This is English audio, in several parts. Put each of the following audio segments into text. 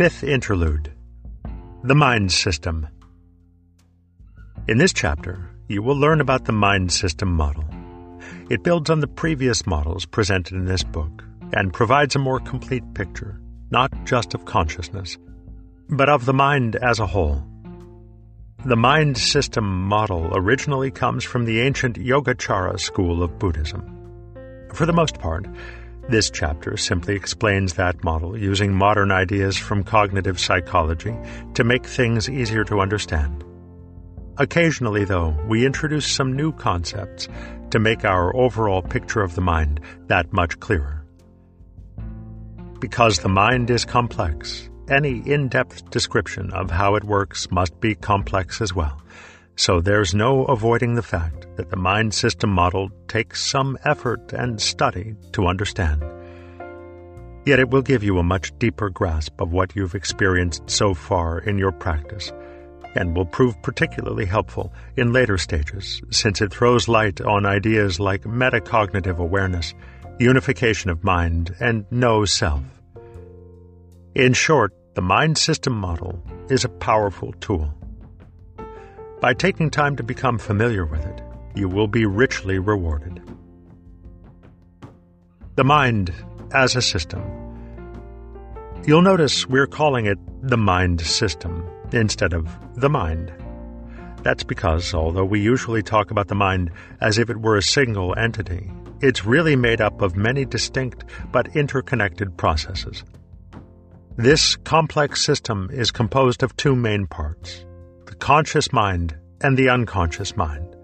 Fifth Interlude The Mind System. In this chapter, you will learn about the mind system model. It builds on the previous models presented in this book and provides a more complete picture, not just of consciousness, but of the mind as a whole. The mind system model originally comes from the ancient Yogacara school of Buddhism. For the most part, this chapter simply explains that model using modern ideas from cognitive psychology to make things easier to understand. Occasionally, though, we introduce some new concepts to make our overall picture of the mind that much clearer. Because the mind is complex, any in depth description of how it works must be complex as well. So there's no avoiding the fact that the mind system model takes some effort and study to understand. Yet it will give you a much deeper grasp of what you've experienced so far in your practice, and will prove particularly helpful in later stages since it throws light on ideas like metacognitive awareness, unification of mind, and no self. In short, the mind system model is a powerful tool. By taking time to become familiar with it, you will be richly rewarded. The mind as a system. You'll notice we're calling it the mind system instead of the mind. That's because, although we usually talk about the mind as if it were a single entity, it's really made up of many distinct but interconnected processes. This complex system is composed of two main parts conscious mind and the unconscious mind.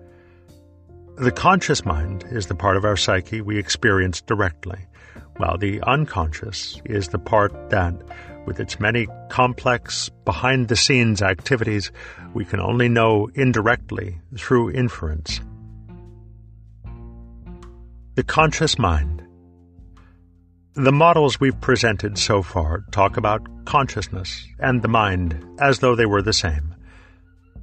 The conscious mind is the part of our psyche we experience directly, while the unconscious is the part that, with its many complex, behind the scenes activities, we can only know indirectly through inference. The conscious mind. The models we've presented so far talk about consciousness and the mind as though they were the same.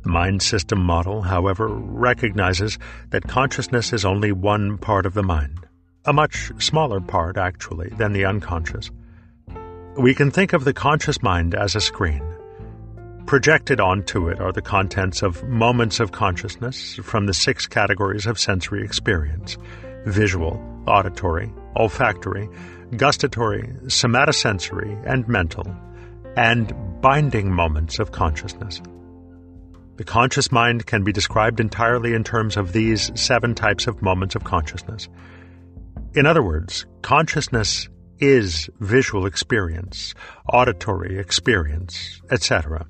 The mind system model, however, recognizes that consciousness is only one part of the mind, a much smaller part, actually, than the unconscious. We can think of the conscious mind as a screen. Projected onto it are the contents of moments of consciousness from the six categories of sensory experience visual, auditory, olfactory, gustatory, somatosensory, and mental, and binding moments of consciousness. The conscious mind can be described entirely in terms of these seven types of moments of consciousness. In other words, consciousness is visual experience, auditory experience, etc.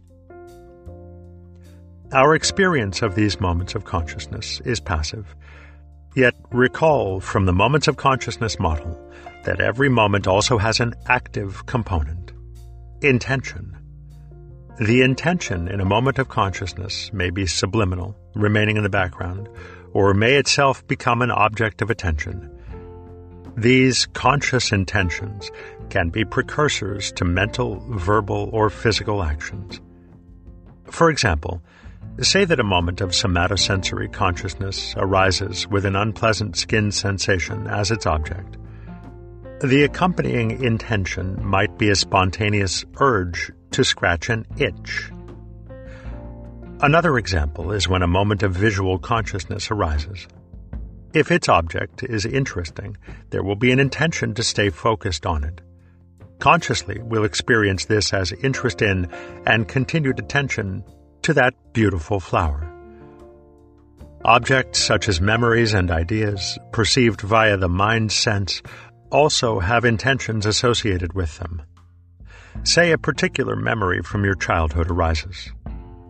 Our experience of these moments of consciousness is passive. Yet recall from the moments of consciousness model that every moment also has an active component intention. The intention in a moment of consciousness may be subliminal, remaining in the background, or may itself become an object of attention. These conscious intentions can be precursors to mental, verbal, or physical actions. For example, say that a moment of somatosensory consciousness arises with an unpleasant skin sensation as its object. The accompanying intention might be a spontaneous urge to scratch an itch. Another example is when a moment of visual consciousness arises. If its object is interesting, there will be an intention to stay focused on it. Consciously, we'll experience this as interest in and continued attention to that beautiful flower. Objects such as memories and ideas, perceived via the mind sense, also have intentions associated with them. Say a particular memory from your childhood arises.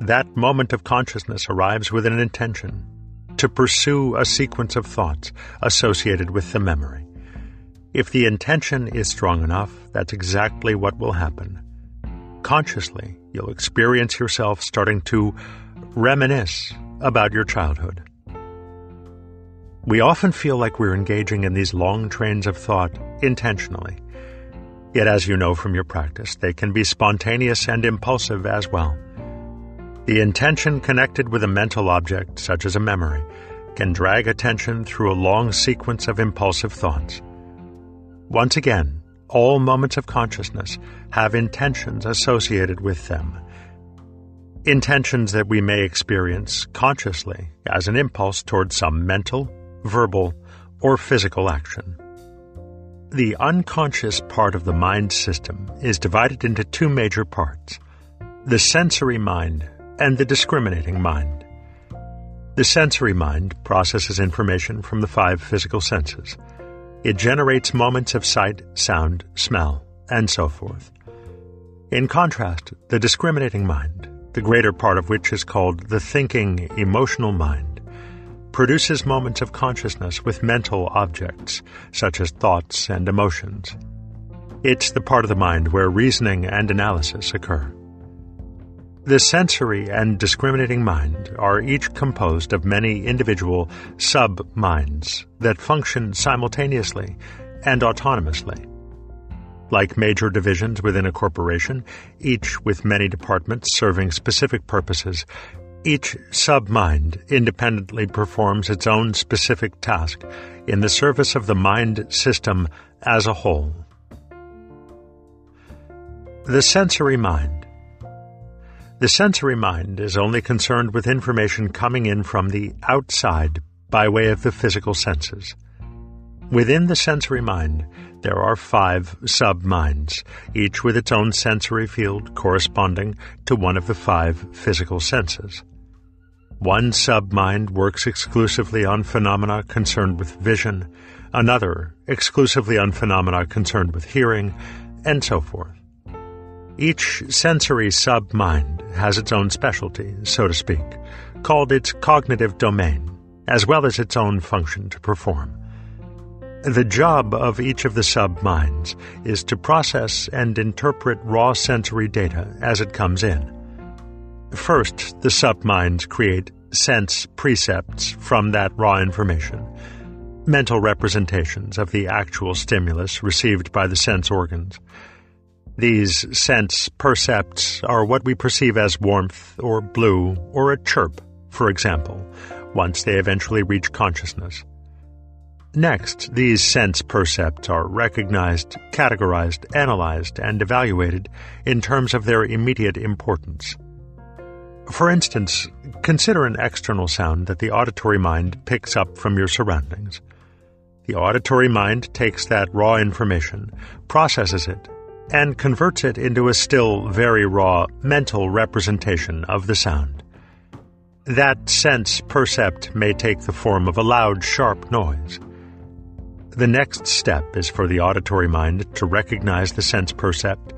That moment of consciousness arrives with an intention to pursue a sequence of thoughts associated with the memory. If the intention is strong enough, that's exactly what will happen. Consciously, you'll experience yourself starting to reminisce about your childhood. We often feel like we're engaging in these long trains of thought intentionally. Yet, as you know from your practice, they can be spontaneous and impulsive as well. The intention connected with a mental object, such as a memory, can drag attention through a long sequence of impulsive thoughts. Once again, all moments of consciousness have intentions associated with them. Intentions that we may experience consciously as an impulse towards some mental, verbal, or physical action. The unconscious part of the mind system is divided into two major parts the sensory mind and the discriminating mind. The sensory mind processes information from the five physical senses. It generates moments of sight, sound, smell, and so forth. In contrast, the discriminating mind, the greater part of which is called the thinking, emotional mind, produces moments of consciousness with mental objects, such as thoughts and emotions. It's the part of the mind where reasoning and analysis occur. The sensory and discriminating mind are each composed of many individual sub-minds that function simultaneously and autonomously. Like major divisions within a corporation, each with many departments serving specific purposes, each sub-mind independently performs its own specific task in the service of the mind system as a whole. The sensory mind the sensory mind is only concerned with information coming in from the outside by way of the physical senses. Within the sensory mind, there are five sub-minds, each with its own sensory field corresponding to one of the five physical senses. One sub-mind works exclusively on phenomena concerned with vision, another exclusively on phenomena concerned with hearing, and so forth. Each sensory sub-mind has its own specialty, so to speak, called its cognitive domain, as well as its own function to perform. The job of each of the sub-minds is to process and interpret raw sensory data as it comes in. First, the sub-minds create sense percepts from that raw information, mental representations of the actual stimulus received by the sense organs, these sense percepts are what we perceive as warmth or blue or a chirp, for example, once they eventually reach consciousness. Next, these sense percepts are recognized, categorized, analyzed, and evaluated in terms of their immediate importance. For instance, consider an external sound that the auditory mind picks up from your surroundings. The auditory mind takes that raw information, processes it, and converts it into a still very raw mental representation of the sound. That sense percept may take the form of a loud, sharp noise. The next step is for the auditory mind to recognize the sense percept,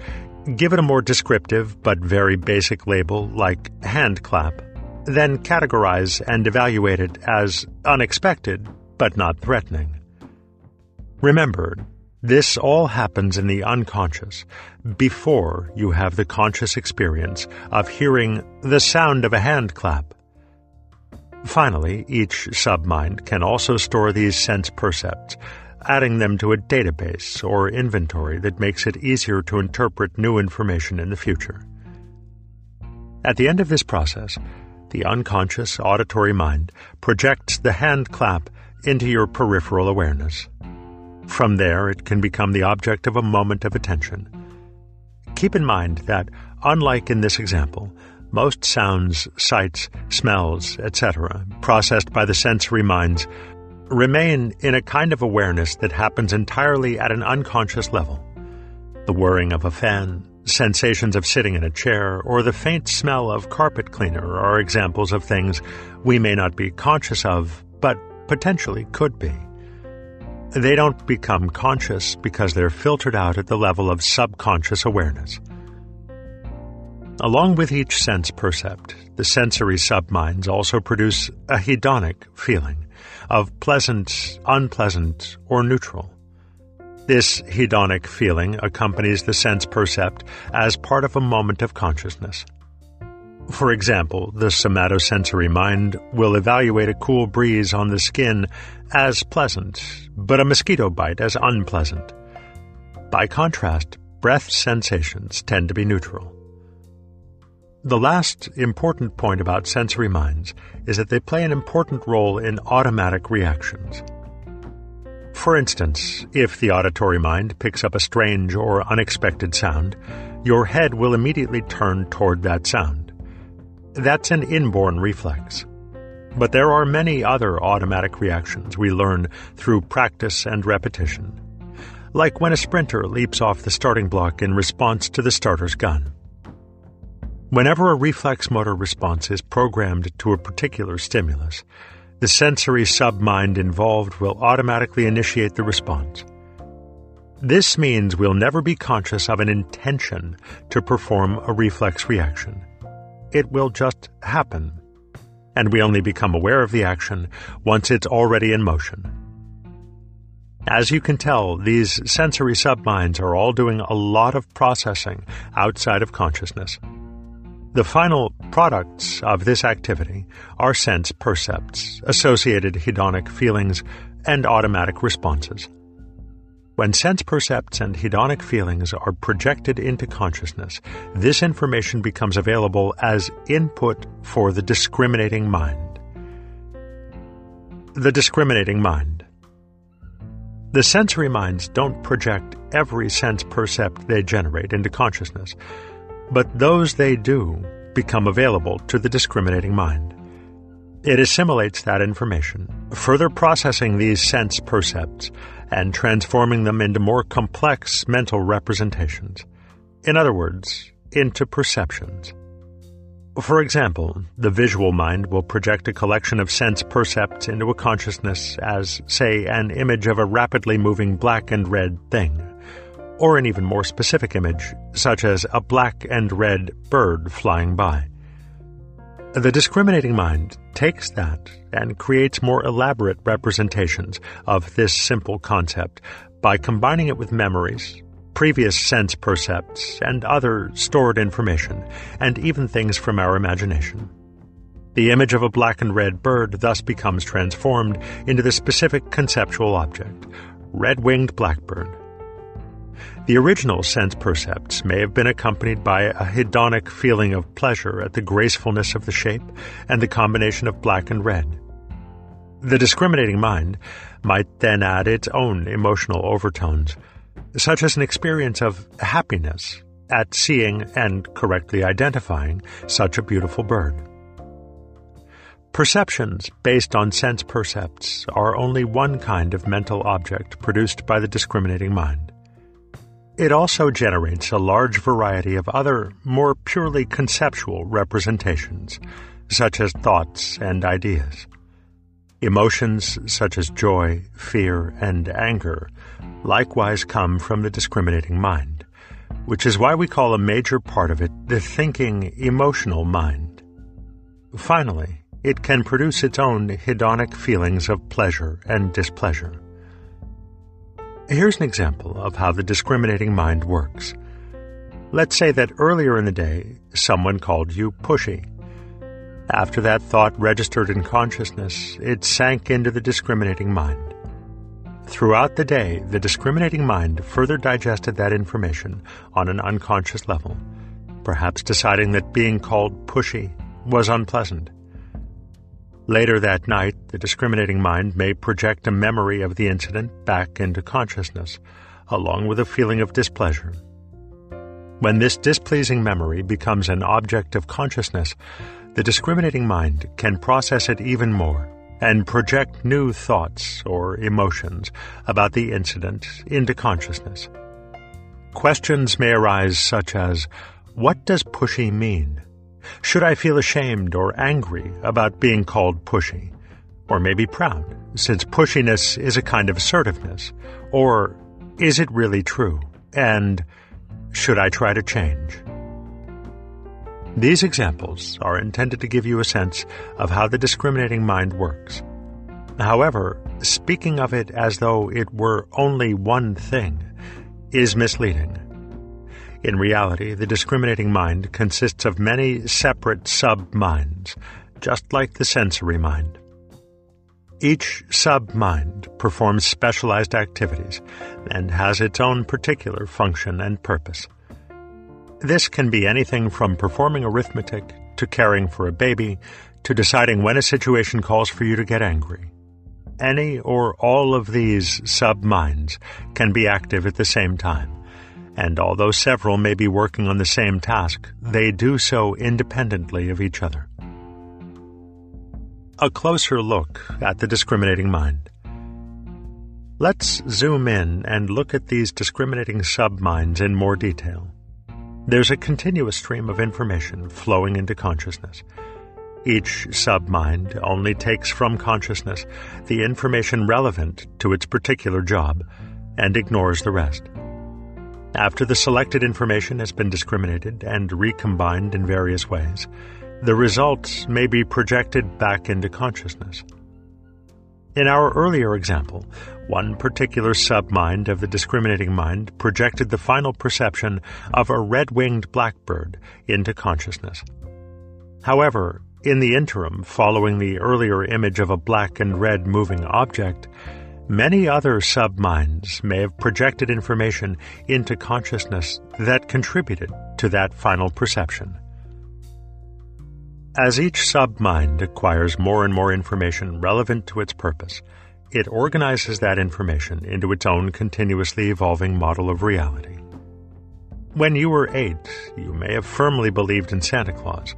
give it a more descriptive but very basic label like hand clap, then categorize and evaluate it as unexpected but not threatening. Remember, this all happens in the unconscious before you have the conscious experience of hearing the sound of a hand clap. Finally, each submind can also store these sense percepts, adding them to a database or inventory that makes it easier to interpret new information in the future. At the end of this process, the unconscious auditory mind projects the hand clap into your peripheral awareness. From there, it can become the object of a moment of attention. Keep in mind that, unlike in this example, most sounds, sights, smells, etc., processed by the sensory minds, remain in a kind of awareness that happens entirely at an unconscious level. The whirring of a fan, sensations of sitting in a chair, or the faint smell of carpet cleaner are examples of things we may not be conscious of, but potentially could be. They don't become conscious because they're filtered out at the level of subconscious awareness. Along with each sense percept, the sensory subminds also produce a hedonic feeling of pleasant, unpleasant, or neutral. This hedonic feeling accompanies the sense percept as part of a moment of consciousness. For example, the somatosensory mind will evaluate a cool breeze on the skin as pleasant, but a mosquito bite as unpleasant. By contrast, breath sensations tend to be neutral. The last important point about sensory minds is that they play an important role in automatic reactions. For instance, if the auditory mind picks up a strange or unexpected sound, your head will immediately turn toward that sound. That's an inborn reflex. But there are many other automatic reactions we learn through practice and repetition. Like when a sprinter leaps off the starting block in response to the starter's gun. Whenever a reflex motor response is programmed to a particular stimulus, the sensory submind involved will automatically initiate the response. This means we'll never be conscious of an intention to perform a reflex reaction. It will just happen and we only become aware of the action once it's already in motion. As you can tell, these sensory subminds are all doing a lot of processing outside of consciousness. The final products of this activity are sense percepts, associated hedonic feelings, and automatic responses. When sense percepts and hedonic feelings are projected into consciousness, this information becomes available as input for the discriminating mind. The discriminating mind. The sensory minds don't project every sense percept they generate into consciousness, but those they do become available to the discriminating mind. It assimilates that information, further processing these sense percepts and transforming them into more complex mental representations. In other words, into perceptions. For example, the visual mind will project a collection of sense percepts into a consciousness as, say, an image of a rapidly moving black and red thing, or an even more specific image, such as a black and red bird flying by. The discriminating mind takes that and creates more elaborate representations of this simple concept by combining it with memories, previous sense percepts, and other stored information, and even things from our imagination. The image of a black and red bird thus becomes transformed into the specific conceptual object, red-winged blackbird, the original sense percepts may have been accompanied by a hedonic feeling of pleasure at the gracefulness of the shape and the combination of black and red. The discriminating mind might then add its own emotional overtones, such as an experience of happiness at seeing and correctly identifying such a beautiful bird. Perceptions based on sense percepts are only one kind of mental object produced by the discriminating mind. It also generates a large variety of other, more purely conceptual representations, such as thoughts and ideas. Emotions such as joy, fear, and anger likewise come from the discriminating mind, which is why we call a major part of it the thinking, emotional mind. Finally, it can produce its own hedonic feelings of pleasure and displeasure. Here's an example of how the discriminating mind works. Let's say that earlier in the day, someone called you pushy. After that thought registered in consciousness, it sank into the discriminating mind. Throughout the day, the discriminating mind further digested that information on an unconscious level, perhaps deciding that being called pushy was unpleasant. Later that night, the discriminating mind may project a memory of the incident back into consciousness, along with a feeling of displeasure. When this displeasing memory becomes an object of consciousness, the discriminating mind can process it even more and project new thoughts or emotions about the incident into consciousness. Questions may arise such as, What does pushy mean? Should I feel ashamed or angry about being called pushy? Or maybe proud, since pushiness is a kind of assertiveness? Or is it really true? And should I try to change? These examples are intended to give you a sense of how the discriminating mind works. However, speaking of it as though it were only one thing is misleading. In reality, the discriminating mind consists of many separate sub-minds, just like the sensory mind. Each sub-mind performs specialized activities and has its own particular function and purpose. This can be anything from performing arithmetic to caring for a baby to deciding when a situation calls for you to get angry. Any or all of these sub-minds can be active at the same time, and although several may be working on the same task, they do so independently of each other. A closer look at the discriminating mind. Let's zoom in and look at these discriminating sub-minds in more detail. There's a continuous stream of information flowing into consciousness. Each sub-mind only takes from consciousness the information relevant to its particular job and ignores the rest. After the selected information has been discriminated and recombined in various ways, the results may be projected back into consciousness. In our earlier example, one particular submind of the discriminating mind projected the final perception of a red winged blackbird into consciousness. However, in the interim, following the earlier image of a black and red moving object, many other subminds may have projected information into consciousness that contributed to that final perception. As each submind acquires more and more information relevant to its purpose, it organizes that information into its own continuously evolving model of reality. When you were eight, you may have firmly believed in Santa Claus,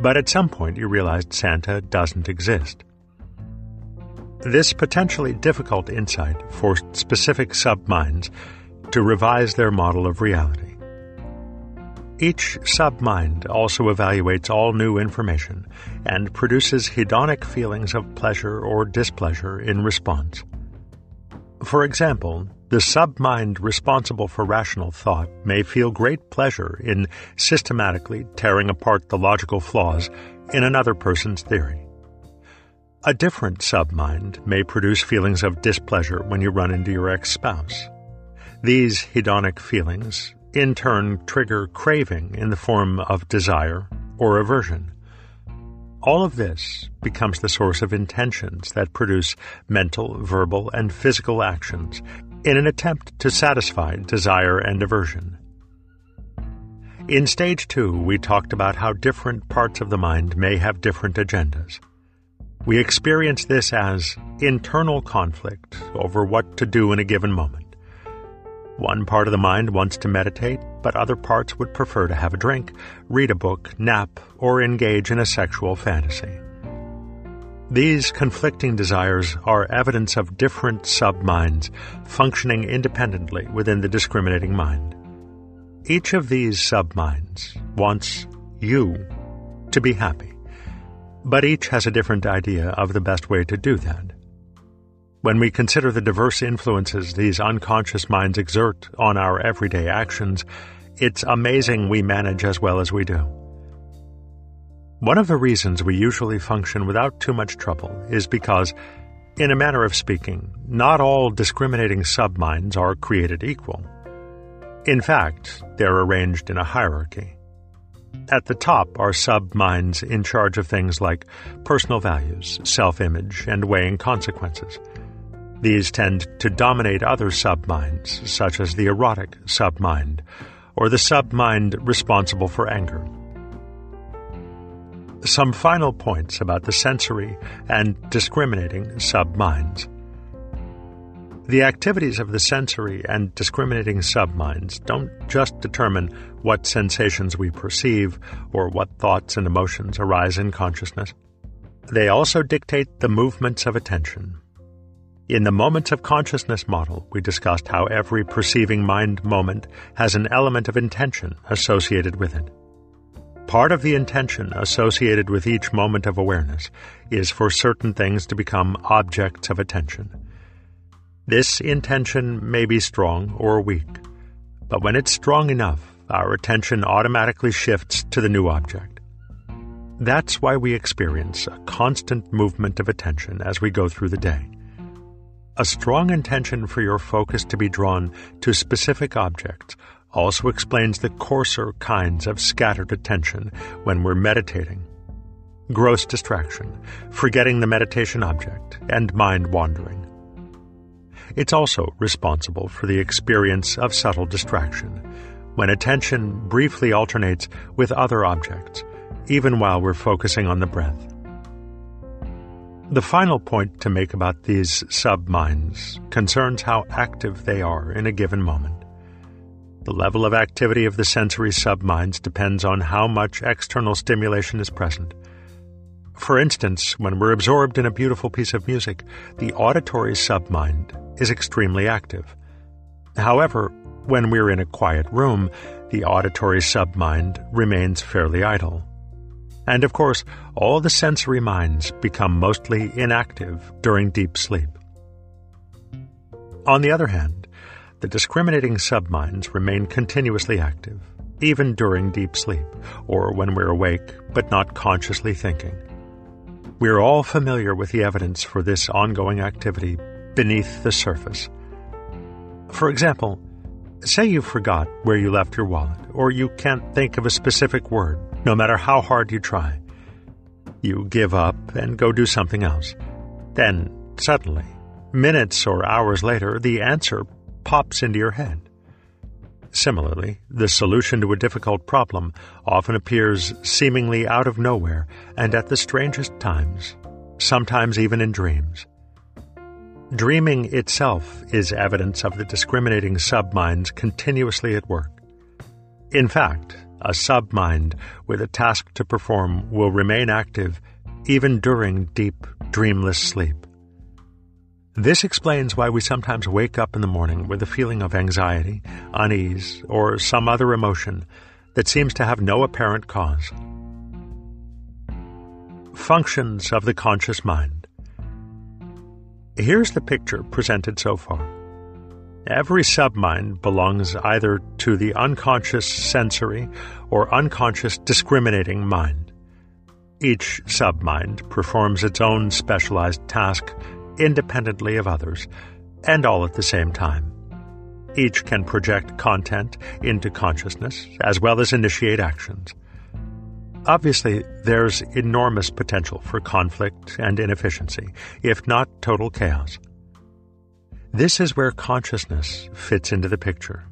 but at some point you realized Santa doesn't exist. This potentially difficult insight forced specific subminds to revise their model of reality. Each submind also evaluates all new information and produces hedonic feelings of pleasure or displeasure in response. For example, the submind responsible for rational thought may feel great pleasure in systematically tearing apart the logical flaws in another person's theory. A different submind may produce feelings of displeasure when you run into your ex spouse. These hedonic feelings in turn trigger craving in the form of desire or aversion. All of this becomes the source of intentions that produce mental, verbal, and physical actions in an attempt to satisfy desire and aversion. In stage two, we talked about how different parts of the mind may have different agendas. We experience this as internal conflict over what to do in a given moment. One part of the mind wants to meditate, but other parts would prefer to have a drink, read a book, nap, or engage in a sexual fantasy. These conflicting desires are evidence of different subminds functioning independently within the discriminating mind. Each of these subminds wants you to be happy, but each has a different idea of the best way to do that. When we consider the diverse influences these unconscious minds exert on our everyday actions, it's amazing we manage as well as we do. One of the reasons we usually function without too much trouble is because, in a manner of speaking, not all discriminating subminds are created equal. In fact, they're arranged in a hierarchy. At the top are sub minds in charge of things like personal values, self image, and weighing consequences. These tend to dominate other sub minds, such as the erotic sub mind or the sub mind responsible for anger. Some final points about the sensory and discriminating subminds. The activities of the sensory and discriminating subminds don't just determine what sensations we perceive or what thoughts and emotions arise in consciousness. They also dictate the movements of attention, in the Moments of Consciousness model, we discussed how every perceiving mind moment has an element of intention associated with it. Part of the intention associated with each moment of awareness is for certain things to become objects of attention. This intention may be strong or weak, but when it's strong enough, our attention automatically shifts to the new object. That's why we experience a constant movement of attention as we go through the day. A strong intention for your focus to be drawn to specific objects also explains the coarser kinds of scattered attention when we're meditating. Gross distraction, forgetting the meditation object, and mind wandering. It's also responsible for the experience of subtle distraction, when attention briefly alternates with other objects, even while we're focusing on the breath. The final point to make about these subminds concerns how active they are in a given moment. The level of activity of the sensory subminds depends on how much external stimulation is present. For instance, when we're absorbed in a beautiful piece of music, the auditory submind is extremely active. However, when we're in a quiet room, the auditory submind remains fairly idle. And of course, all the sensory minds become mostly inactive during deep sleep. On the other hand, the discriminating subminds remain continuously active, even during deep sleep, or when we're awake but not consciously thinking. We're all familiar with the evidence for this ongoing activity beneath the surface. For example, say you forgot where you left your wallet, or you can't think of a specific word, no matter how hard you try. You give up and go do something else. Then, suddenly, minutes or hours later, the answer pops into your head. Similarly, the solution to a difficult problem often appears seemingly out of nowhere and at the strangest times, sometimes even in dreams. Dreaming itself is evidence of the discriminating subminds continuously at work. In fact, a submind with a task to perform will remain active even during deep, dreamless sleep. This explains why we sometimes wake up in the morning with a feeling of anxiety, unease, or some other emotion that seems to have no apparent cause. Functions of the conscious mind. Here's the picture presented so far. Every submind belongs either to the unconscious sensory or unconscious discriminating mind. Each submind performs its own specialized task independently of others, and all at the same time. Each can project content into consciousness as well as initiate actions. Obviously, there's enormous potential for conflict and inefficiency, if not total chaos. This is where consciousness fits into the picture.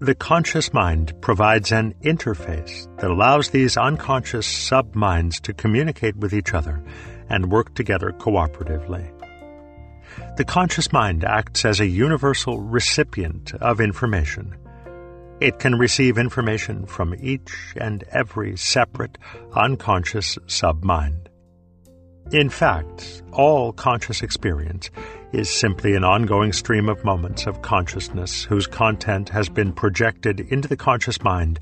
The conscious mind provides an interface that allows these unconscious sub minds to communicate with each other and work together cooperatively. The conscious mind acts as a universal recipient of information. It can receive information from each and every separate, unconscious submind. In fact, all conscious experience is simply an ongoing stream of moments of consciousness whose content has been projected into the conscious mind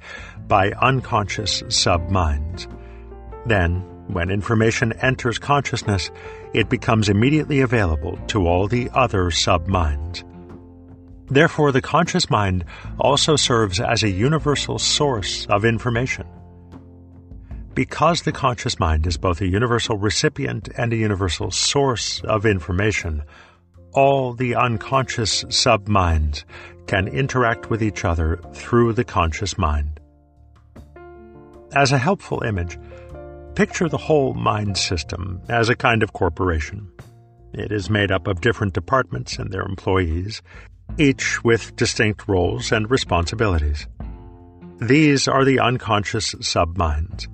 by unconscious subminds. Then, when information enters consciousness, it becomes immediately available to all the other sub minds. Therefore, the conscious mind also serves as a universal source of information. Because the conscious mind is both a universal recipient and a universal source of information, all the unconscious sub minds can interact with each other through the conscious mind. As a helpful image, Picture the whole mind system as a kind of corporation. It is made up of different departments and their employees, each with distinct roles and responsibilities. These are the unconscious subminds.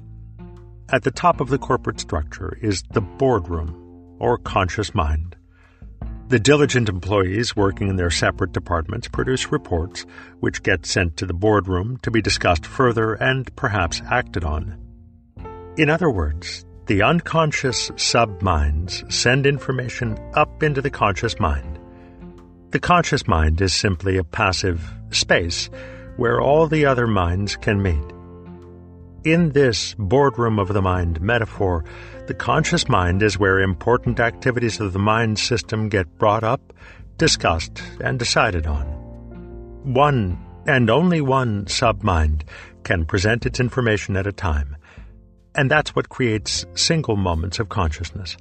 At the top of the corporate structure is the boardroom, or conscious mind. The diligent employees working in their separate departments produce reports which get sent to the boardroom to be discussed further and perhaps acted on. In other words, the unconscious subminds send information up into the conscious mind. The conscious mind is simply a passive space where all the other minds can meet. In this boardroom of the mind metaphor, the conscious mind is where important activities of the mind system get brought up, discussed, and decided on. One, and only one, submind can present its information at a time and that's what creates single moments of consciousness.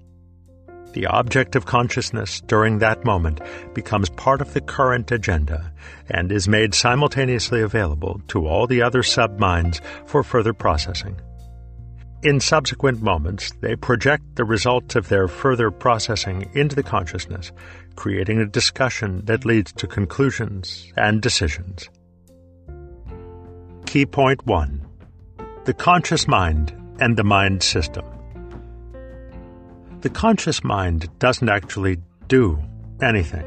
The object of consciousness during that moment becomes part of the current agenda and is made simultaneously available to all the other subminds for further processing. In subsequent moments, they project the results of their further processing into the consciousness, creating a discussion that leads to conclusions and decisions. Key point 1 The conscious mind and the mind system. the conscious mind doesn't actually do anything.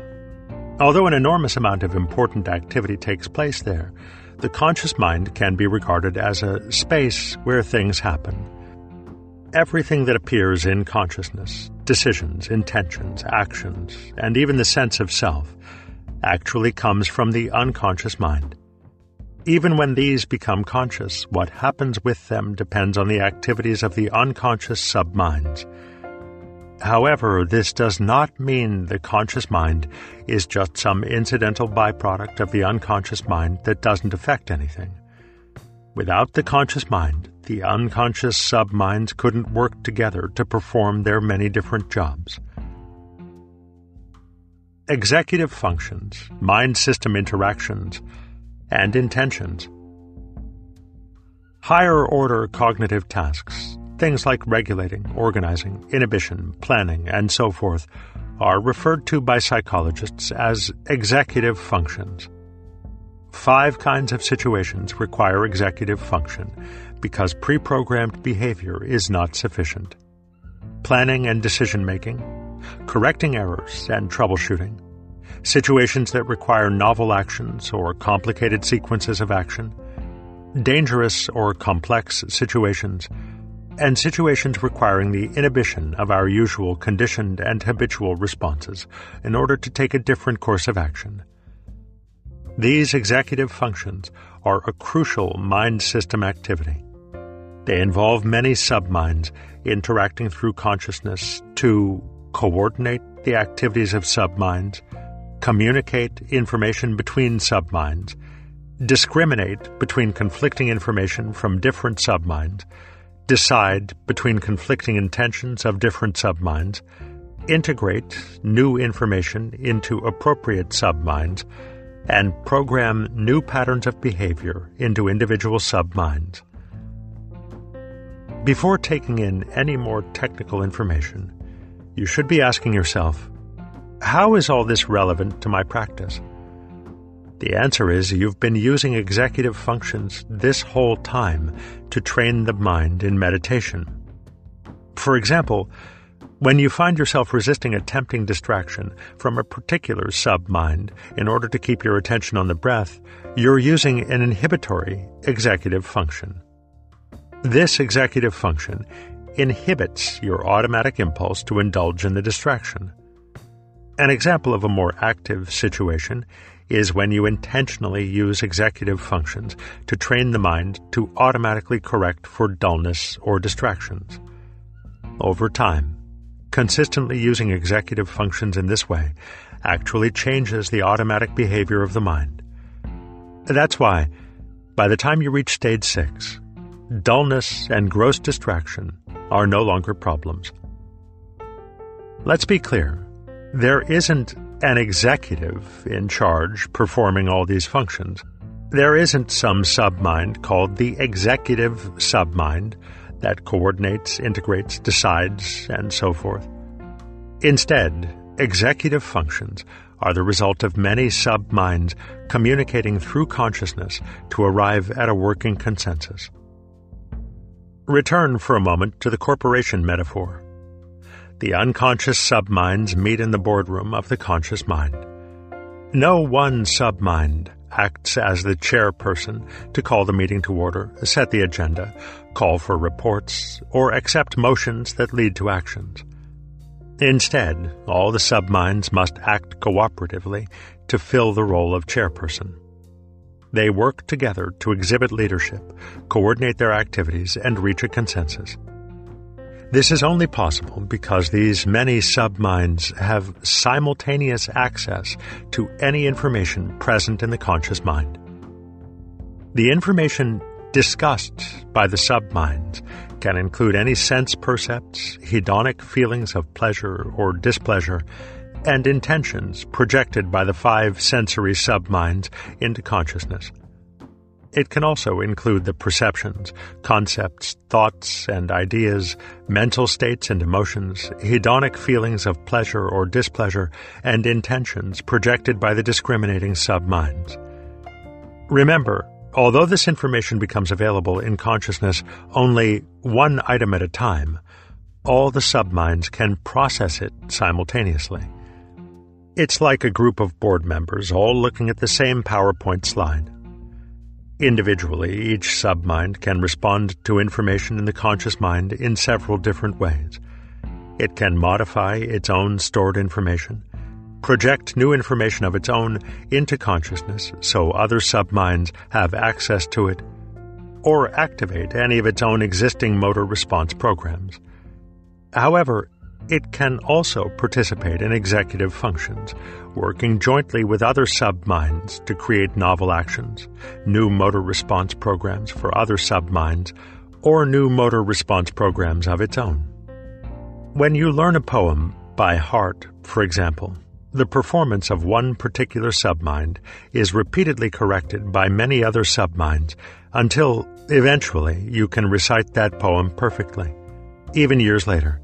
Although an enormous amount of important activity takes place there, the conscious mind can be regarded as a space where things happen. Everything that appears in consciousness, decisions, intentions, actions, and even the sense of self, actually comes from the unconscious mind. Even when these become conscious, what happens with them depends on the activities of the unconscious subminds. However, this does not mean the conscious mind is just some incidental byproduct of the unconscious mind that doesn't affect anything. Without the conscious mind, the unconscious subminds couldn't work together to perform their many different jobs. Executive functions, mind system interactions, and intentions. Higher order cognitive tasks Things like regulating, organizing, inhibition, planning, and so forth are referred to by psychologists as executive functions. Five kinds of situations require executive function because pre programmed behavior is not sufficient planning and decision making, correcting errors and troubleshooting, situations that require novel actions or complicated sequences of action, dangerous or complex situations and situations requiring the inhibition of our usual conditioned and habitual responses in order to take a different course of action. These executive functions are a crucial mind system activity. They involve many subminds interacting through consciousness to coordinate the activities of subminds, communicate information between subminds, discriminate between conflicting information from different subminds, decide between conflicting intentions of different subminds, integrate new information into appropriate subminds, and program new patterns of behavior into individual subminds. Before taking in any more technical information, you should be asking yourself, how is all this relevant to my practice? The answer is you've been using executive functions this whole time to train the mind in meditation. For example, when you find yourself resisting a tempting distraction from a particular sub-mind in order to keep your attention on the breath, you're using an inhibitory executive function. This executive function inhibits your automatic impulse to indulge in the distraction. An example of a more active situation is when you intentionally use executive functions to train the mind to automatically correct for dullness or distractions. Over time, consistently using executive functions in this way actually changes the automatic behavior of the mind. That's why, by the time you reach stage 6, dullness and gross distraction are no longer problems. Let's be clear there isn't an executive in charge performing all these functions. There isn't some submind called the executive submind that coordinates, integrates, decides, and so forth. Instead, executive functions are the result of many subminds communicating through consciousness to arrive at a working consensus. Return for a moment to the corporation metaphor. The unconscious subminds meet in the boardroom of the conscious mind. No one submind acts as the chairperson to call the meeting to order, set the agenda, call for reports, or accept motions that lead to actions. Instead, all the subminds must act cooperatively to fill the role of chairperson. They work together to exhibit leadership, coordinate their activities, and reach a consensus. This is only possible because these many subminds have simultaneous access to any information present in the conscious mind. The information discussed by the subminds can include any sense percepts, hedonic feelings of pleasure or displeasure, and intentions projected by the five sensory subminds into consciousness. It can also include the perceptions, concepts, thoughts, and ideas, mental states and emotions, hedonic feelings of pleasure or displeasure, and intentions projected by the discriminating subminds. Remember, although this information becomes available in consciousness only one item at a time, all the subminds can process it simultaneously. It's like a group of board members all looking at the same PowerPoint slide. Individually, each submind can respond to information in the conscious mind in several different ways. It can modify its own stored information, project new information of its own into consciousness so other subminds have access to it, or activate any of its own existing motor response programs. However, it can also participate in executive functions, working jointly with other subminds to create novel actions, new motor response programs for other subminds, or new motor response programs of its own. When you learn a poem by heart, for example, the performance of one particular submind is repeatedly corrected by many other subminds until, eventually, you can recite that poem perfectly, even years later.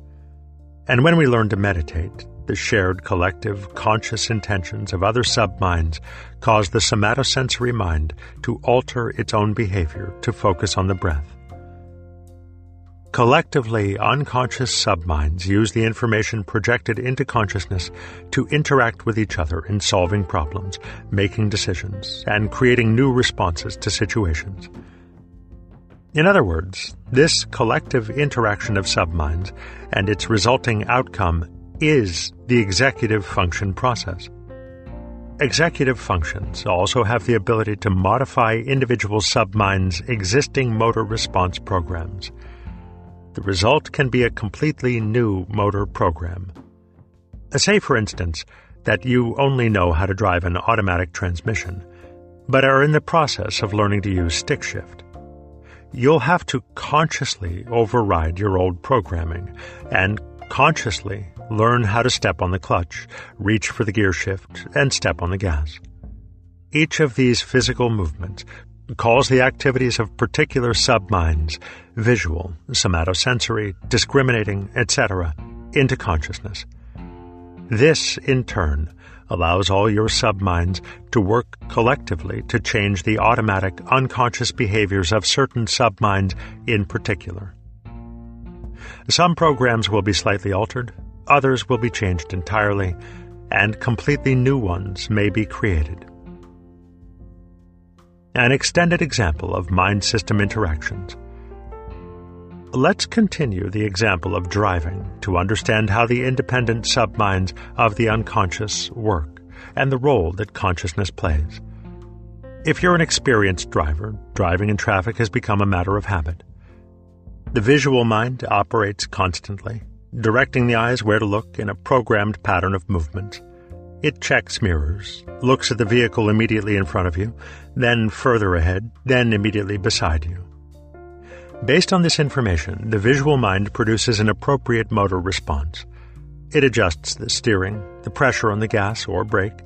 And when we learn to meditate, the shared collective conscious intentions of other subminds cause the somatosensory mind to alter its own behavior to focus on the breath. Collectively, unconscious subminds use the information projected into consciousness to interact with each other in solving problems, making decisions, and creating new responses to situations. In other words, this collective interaction of subminds and its resulting outcome is the executive function process. Executive functions also have the ability to modify individual subminds' existing motor response programs. The result can be a completely new motor program. Uh, say, for instance, that you only know how to drive an automatic transmission, but are in the process of learning to use stick shift you'll have to consciously override your old programming and consciously learn how to step on the clutch, reach for the gear shift, and step on the gas. Each of these physical movements calls the activities of particular subminds, visual, somatosensory, discriminating, etc., into consciousness. This, in turn, allows all your subminds to work collectively to change the automatic, unconscious behaviors of certain subminds in particular. Some programs will be slightly altered, others will be changed entirely, and completely new ones may be created. An extended example of mind system interactions. Let's continue the example of driving to understand how the independent subminds of the unconscious work and the role that consciousness plays. If you're an experienced driver, driving in traffic has become a matter of habit. The visual mind operates constantly, directing the eyes where to look in a programmed pattern of movement. It checks mirrors, looks at the vehicle immediately in front of you, then further ahead, then immediately beside you. Based on this information, the visual mind produces an appropriate motor response. It adjusts the steering, the pressure on the gas or brake,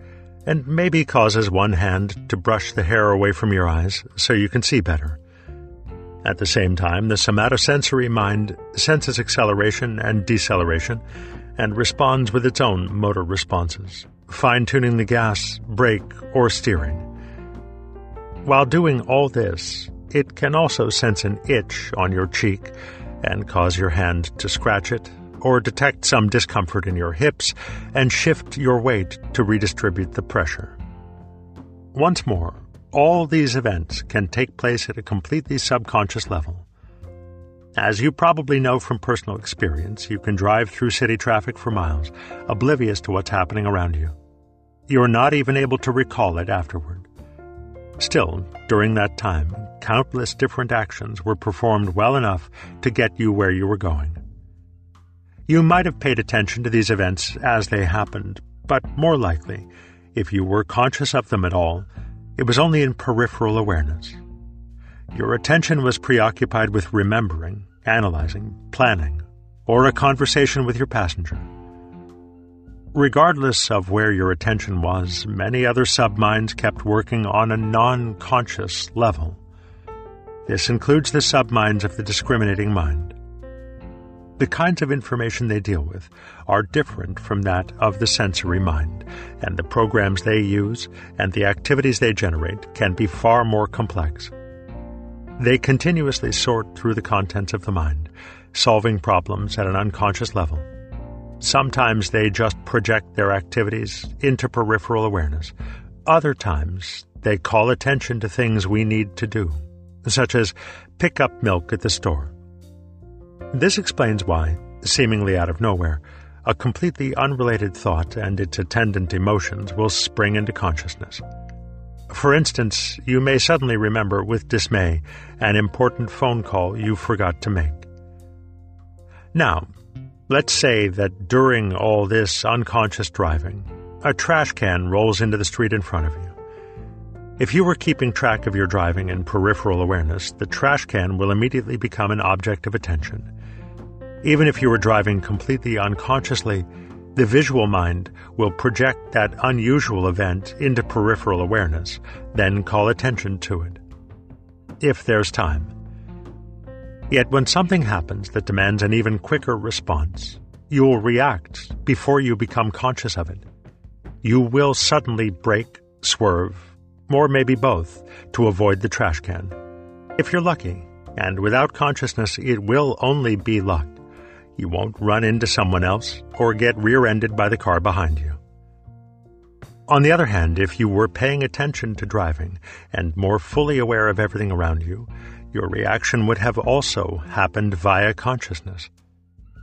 and maybe causes one hand to brush the hair away from your eyes so you can see better. At the same time, the somatosensory mind senses acceleration and deceleration and responds with its own motor responses, fine tuning the gas, brake, or steering. While doing all this, it can also sense an itch on your cheek and cause your hand to scratch it, or detect some discomfort in your hips and shift your weight to redistribute the pressure. Once more, all these events can take place at a completely subconscious level. As you probably know from personal experience, you can drive through city traffic for miles, oblivious to what's happening around you. You are not even able to recall it afterward. Still, during that time, countless different actions were performed well enough to get you where you were going. You might have paid attention to these events as they happened, but more likely, if you were conscious of them at all, it was only in peripheral awareness. Your attention was preoccupied with remembering, analyzing, planning, or a conversation with your passenger. Regardless of where your attention was, many other subminds kept working on a non conscious level. This includes the subminds of the discriminating mind. The kinds of information they deal with are different from that of the sensory mind, and the programs they use and the activities they generate can be far more complex. They continuously sort through the contents of the mind, solving problems at an unconscious level. Sometimes they just project their activities into peripheral awareness. Other times, they call attention to things we need to do, such as pick up milk at the store. This explains why, seemingly out of nowhere, a completely unrelated thought and its attendant emotions will spring into consciousness. For instance, you may suddenly remember with dismay an important phone call you forgot to make. Now, let's say that during all this unconscious driving, a trash can rolls into the street in front of you. If you were keeping track of your driving and peripheral awareness, the trash can will immediately become an object of attention. Even if you were driving completely unconsciously, the visual mind will project that unusual event into peripheral awareness, then call attention to it. If there's time. Yet when something happens that demands an even quicker response, you will react before you become conscious of it. You will suddenly brake, swerve, or maybe both, to avoid the trash can. If you're lucky, and without consciousness, it will only be luck. You won't run into someone else or get rear ended by the car behind you. On the other hand, if you were paying attention to driving and more fully aware of everything around you, your reaction would have also happened via consciousness.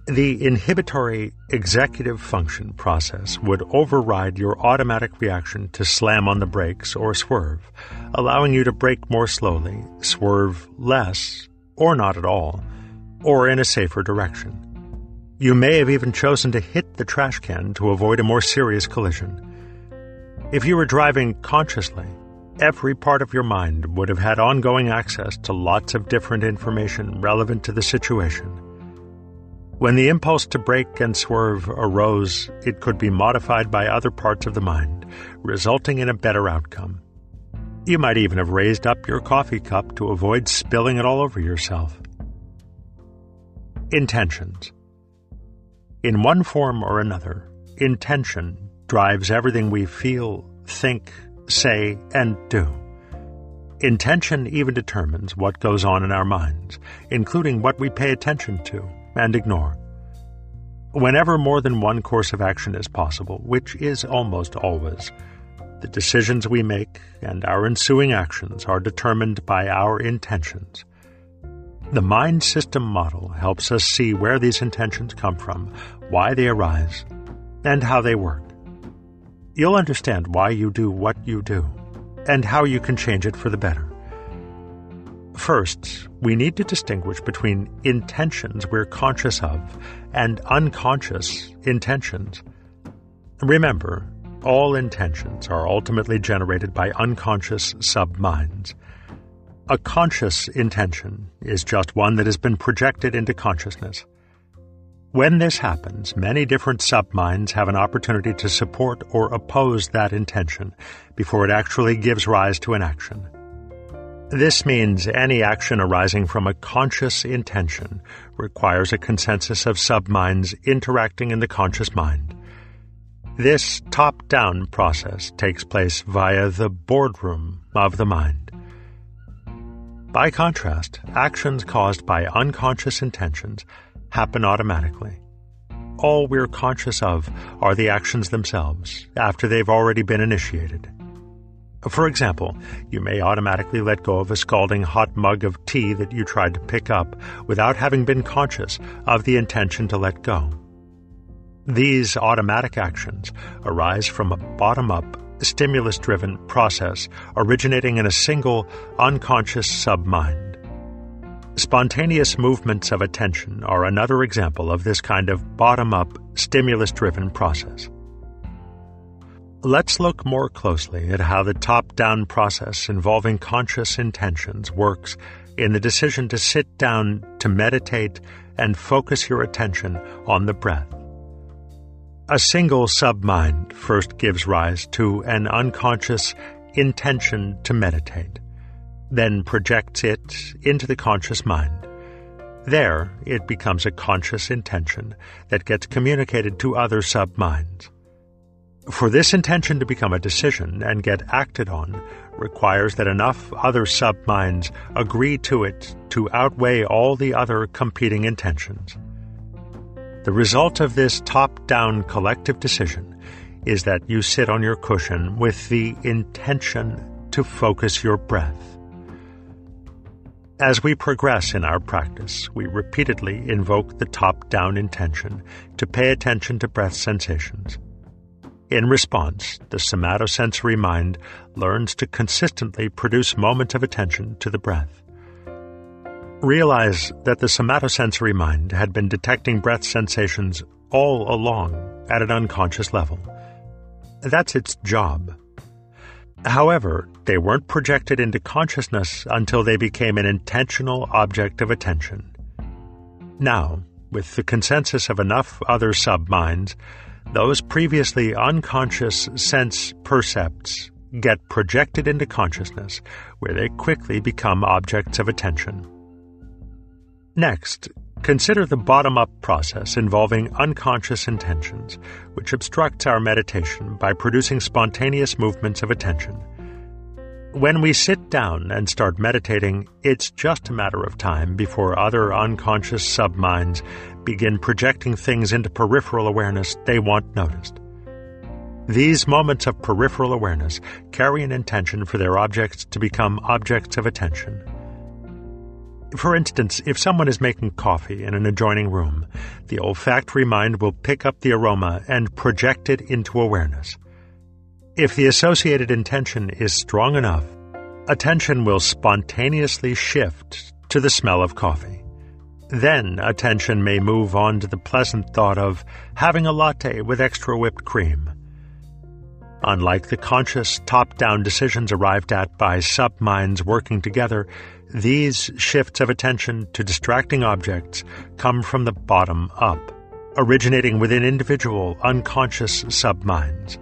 The inhibitory executive function process would override your automatic reaction to slam on the brakes or swerve, allowing you to brake more slowly, swerve less, or not at all, or in a safer direction. You may have even chosen to hit the trash can to avoid a more serious collision. If you were driving consciously, every part of your mind would have had ongoing access to lots of different information relevant to the situation. When the impulse to brake and swerve arose, it could be modified by other parts of the mind, resulting in a better outcome. You might even have raised up your coffee cup to avoid spilling it all over yourself. Intentions in one form or another, intention drives everything we feel, think, say, and do. Intention even determines what goes on in our minds, including what we pay attention to and ignore. Whenever more than one course of action is possible, which is almost always, the decisions we make and our ensuing actions are determined by our intentions. The mind system model helps us see where these intentions come from, why they arise, and how they work. You'll understand why you do what you do, and how you can change it for the better. First, we need to distinguish between intentions we're conscious of and unconscious intentions. Remember, all intentions are ultimately generated by unconscious subminds. A conscious intention is just one that has been projected into consciousness. When this happens, many different subminds have an opportunity to support or oppose that intention before it actually gives rise to an action. This means any action arising from a conscious intention requires a consensus of subminds interacting in the conscious mind. This top down process takes place via the boardroom of the mind. By contrast, actions caused by unconscious intentions happen automatically. All we're conscious of are the actions themselves, after they've already been initiated. For example, you may automatically let go of a scalding hot mug of tea that you tried to pick up without having been conscious of the intention to let go. These automatic actions arise from a bottom up stimulus driven process originating in a single unconscious submind. Spontaneous movements of attention are another example of this kind of bottom up, stimulus driven process. Let's look more closely at how the top down process involving conscious intentions works in the decision to sit down to meditate and focus your attention on the breath. A single submind first gives rise to an unconscious intention to meditate, then projects it into the conscious mind. There, it becomes a conscious intention that gets communicated to other subminds. For this intention to become a decision and get acted on requires that enough other subminds agree to it to outweigh all the other competing intentions. The result of this top down collective decision is that you sit on your cushion with the intention to focus your breath. As we progress in our practice, we repeatedly invoke the top down intention to pay attention to breath sensations. In response, the somatosensory mind learns to consistently produce moments of attention to the breath. Realize that the somatosensory mind had been detecting breath sensations all along at an unconscious level. That's its job. However, they weren't projected into consciousness until they became an intentional object of attention. Now, with the consensus of enough other subminds, those previously unconscious sense percepts get projected into consciousness, where they quickly become objects of attention. Next, consider the bottom up process involving unconscious intentions, which obstructs our meditation by producing spontaneous movements of attention. When we sit down and start meditating, it's just a matter of time before other unconscious subminds begin projecting things into peripheral awareness they want noticed. These moments of peripheral awareness carry an intention for their objects to become objects of attention. For instance, if someone is making coffee in an adjoining room, the olfactory mind will pick up the aroma and project it into awareness. If the associated intention is strong enough, attention will spontaneously shift to the smell of coffee. Then attention may move on to the pleasant thought of having a latte with extra whipped cream. Unlike the conscious top down decisions arrived at by subminds working together, these shifts of attention to distracting objects come from the bottom up, originating within individual unconscious subminds.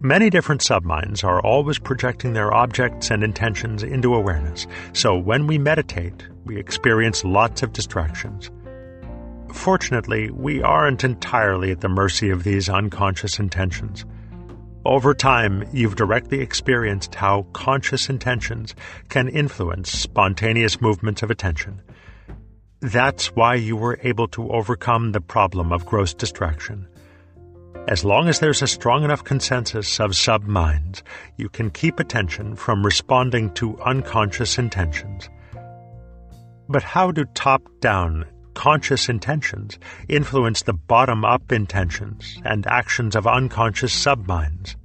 Many different subminds are always projecting their objects and intentions into awareness, so when we meditate, we experience lots of distractions. Fortunately, we aren't entirely at the mercy of these unconscious intentions. Over time, you've directly experienced how conscious intentions can influence spontaneous movements of attention. That's why you were able to overcome the problem of gross distraction. As long as there's a strong enough consensus of sub minds, you can keep attention from responding to unconscious intentions. But how do top down, conscious intentions influence the bottom up intentions and actions of unconscious subminds?